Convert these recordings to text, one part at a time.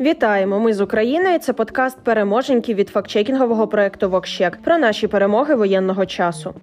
Вітаємо! Ми з України. Це подкаст переможеньки від фактчекінгового проекту Вокщек про наші перемоги воєнного часу.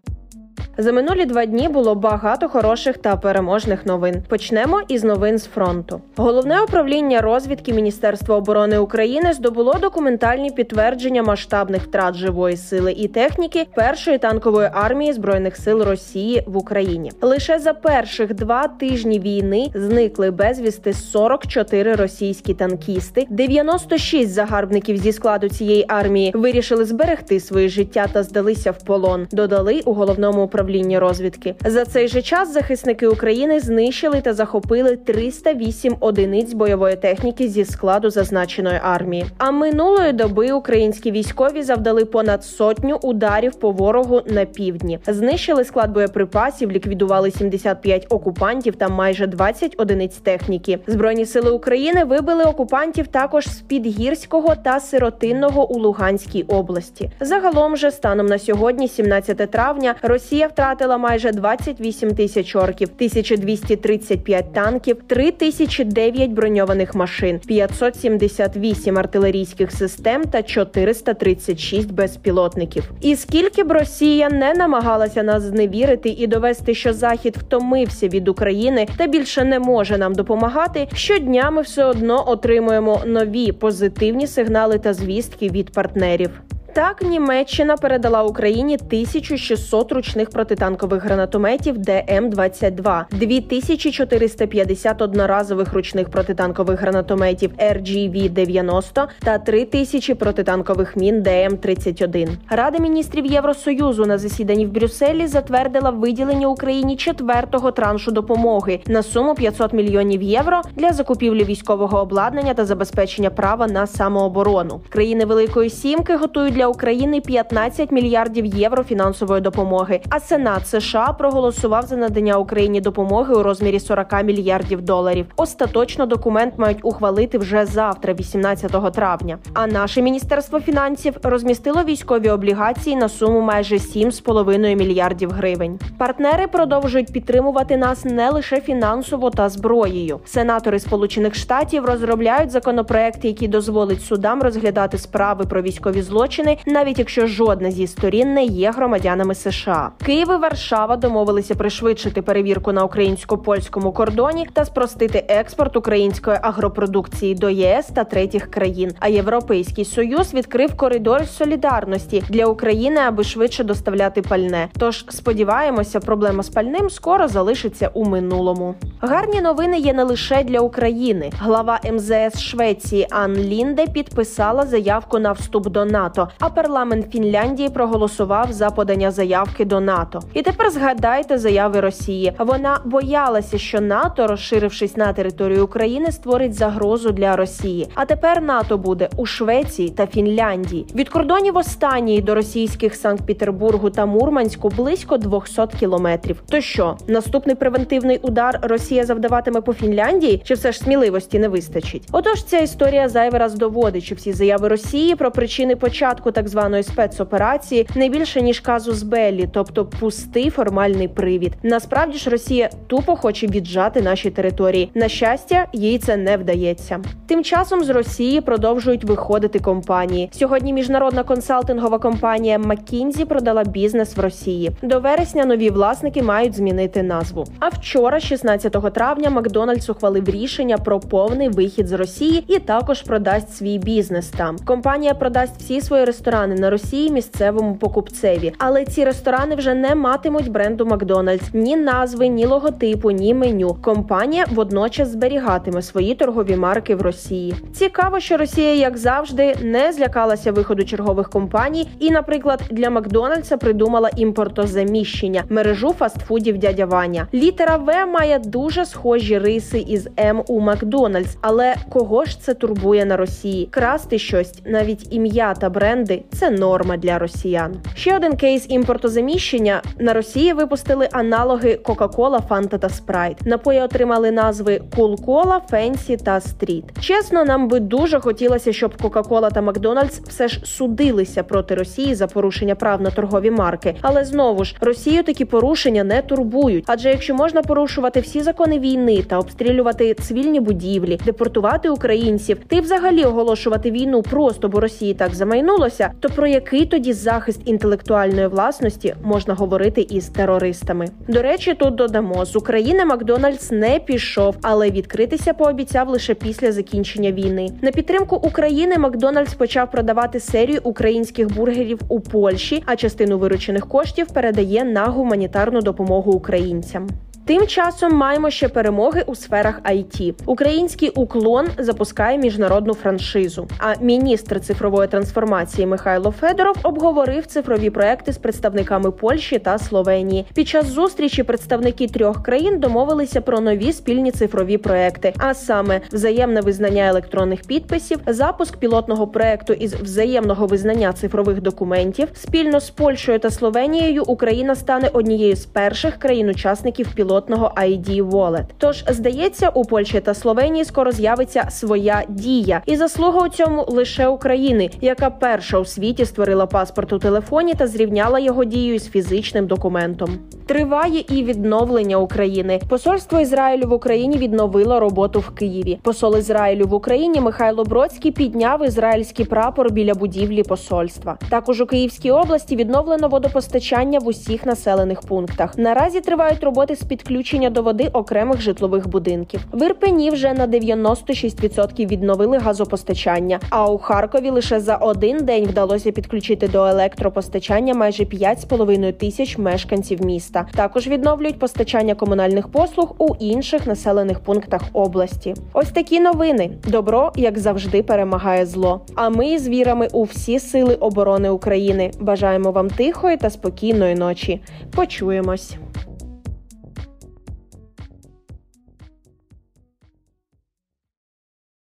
За минулі два дні було багато хороших та переможних новин. Почнемо із новин з фронту. Головне управління розвідки Міністерства оборони України здобуло документальні підтвердження масштабних втрат живої сили і техніки першої танкової армії збройних сил Росії в Україні. Лише за перших два тижні війни зникли безвісти 44 російські танкісти, 96 загарбників зі складу цієї армії вирішили зберегти своє життя та здалися в полон. Додали у головному управлінні управління розвідки. За цей же час захисники України знищили та захопили 308 одиниць бойової техніки зі складу зазначеної армії. А минулої доби українські військові завдали понад сотню ударів по ворогу на півдні. Знищили склад боєприпасів, ліквідували 75 окупантів та майже 20 одиниць техніки. Збройні сили України вибили окупантів також з підгірського та сиротинного у Луганській області. Загалом же станом на сьогодні, 17 травня, Росія втратила майже 28 тисяч орків, 1235 танків, 3009 броньованих машин, 578 артилерійських систем та 436 безпілотників. І скільки б Росія не намагалася нас зневірити і довести, що Захід втомився від України та більше не може нам допомагати, щодня ми все одно отримуємо нові позитивні сигнали та звістки від партнерів. Так, Німеччина передала Україні 1600 ручних протитанкових гранатометів ДМ-22, 2450 одноразових ручних протитанкових гранатометів RGV-90 та 3000 протитанкових мін ДМ-31. Рада міністрів Євросоюзу на засіданні в Брюсселі затвердила виділення Україні четвертого траншу допомоги на суму 500 мільйонів євро для закупівлі військового обладнання та забезпечення права на самооборону. Країни Великої Сімки готують для для України 15 мільярдів євро фінансової допомоги. А Сенат США проголосував за надання Україні допомоги у розмірі 40 мільярдів доларів. Остаточно документ мають ухвалити вже завтра, 18 травня. А наше міністерство фінансів розмістило військові облігації на суму майже 7,5 мільярдів гривень. Партнери продовжують підтримувати нас не лише фінансово та зброєю. Сенатори Сполучених Штатів розробляють законопроекти, які дозволять судам розглядати справи про військові злочини навіть якщо жодна зі сторін не є громадянами США. Київ і Варшава домовилися пришвидшити перевірку на українсько польському кордоні та спростити експорт української агропродукції до ЄС та третіх країн. А Європейський союз відкрив коридор солідарності для України, аби швидше доставляти пальне. Тож сподіваємося, проблема з пальним скоро залишиться у минулому. Гарні новини є не лише для України. Глава МЗС Швеції Ан Лінде підписала заявку на вступ до НАТО а парламент Фінляндії проголосував за подання заявки до НАТО. І тепер згадайте заяви Росії. Вона боялася, що НАТО, розширившись на територію України, створить загрозу для Росії. А тепер НАТО буде у Швеції та Фінляндії. Від кордонів останньої до російських Санкт-Петербургу та Мурманську близько 200 кілометрів. То що наступний превентивний удар Росія завдаватиме по Фінляндії? Чи все ж сміливості не вистачить? Отож, ця історія зайвий раз доводить, що всі заяви Росії про причини початку так званої спецоперації не більше ніж казус Беллі, тобто пустий формальний привід. Насправді ж Росія тупо хоче віджати наші території. На щастя, їй це не вдається. Тим часом з Росії продовжують виходити компанії. Сьогодні міжнародна консалтингова компанія McKinsey продала бізнес в Росії. До вересня нові власники мають змінити назву. А вчора, 16 травня, Макдональдс ухвалив рішення про повний вихід з Росії і також продасть свій бізнес. Там компанія продасть всі свої ресторани ресторани на Росії місцевому покупцеві. Але ці ресторани вже не матимуть бренду Макдональдс ні назви, ні логотипу, ні меню. Компанія водночас зберігатиме свої торгові марки в Росії. Цікаво, що Росія, як завжди, не злякалася виходу чергових компаній, і, наприклад, для Макдональдса придумала імпортозаміщення мережу фастфудів дядя Ваня. Літера В має дуже схожі риси із М у Макдональдс, але кого ж це турбує на Росії? Красти щось, навіть ім'я та бренд бренди це норма для росіян. Ще один кейс імпортозаміщення на Росії випустили аналоги Coca-Cola, Fanta та Sprite. Напої отримали назви Cola, Fancy та Street. Чесно, нам би дуже хотілося, щоб Coca-Cola та Макдональдс все ж судилися проти Росії за порушення прав на торгові марки. Але знову ж Росію такі порушення не турбують. Адже якщо можна порушувати всі закони війни та обстрілювати цивільні будівлі, депортувати українців, й взагалі оголошувати війну просто бо Росії так замайнулося, то про який тоді захист інтелектуальної власності можна говорити із терористами? До речі, тут додамо з України Макдональдс не пішов, але відкритися пообіцяв лише після закінчення війни. На підтримку України Макдональдс почав продавати серію українських бургерів у Польщі, а частину виручених коштів передає на гуманітарну допомогу українцям. Тим часом маємо ще перемоги у сферах IT. Український уклон запускає міжнародну франшизу. А міністр цифрової трансформації Михайло Федоров обговорив цифрові проекти з представниками Польщі та Словенії. Під час зустрічі представники трьох країн домовилися про нові спільні цифрові проекти, а саме взаємне визнання електронних підписів, запуск пілотного проекту із взаємного визнання цифрових документів. Спільно з Польщею та Словенією Україна стане однією з перших країн-учасників пілотного пілотного ID Wallet. Тож здається, у Польщі та Словенії скоро з'явиться своя дія, і заслуга у цьому лише України, яка перша у світі створила паспорт у телефоні та зрівняла його дію з фізичним документом. Триває і відновлення України. Посольство Ізраїлю в Україні відновило роботу в Києві. Посол Ізраїлю в Україні Михайло Бродський підняв ізраїльський прапор біля будівлі посольства. Також у Київській області відновлено водопостачання в усіх населених пунктах. Наразі тривають роботи з підключення до води окремих житлових будинків. В Ірпені вже на 96% відновили газопостачання. А у Харкові лише за один день вдалося підключити до електропостачання майже 5,5 тисяч мешканців міста. Також відновлюють постачання комунальних послуг у інших населених пунктах області. Ось такі новини. Добро, як завжди, перемагає зло. А ми з вірами у всі сили оборони України бажаємо вам тихої та спокійної ночі. Почуємось.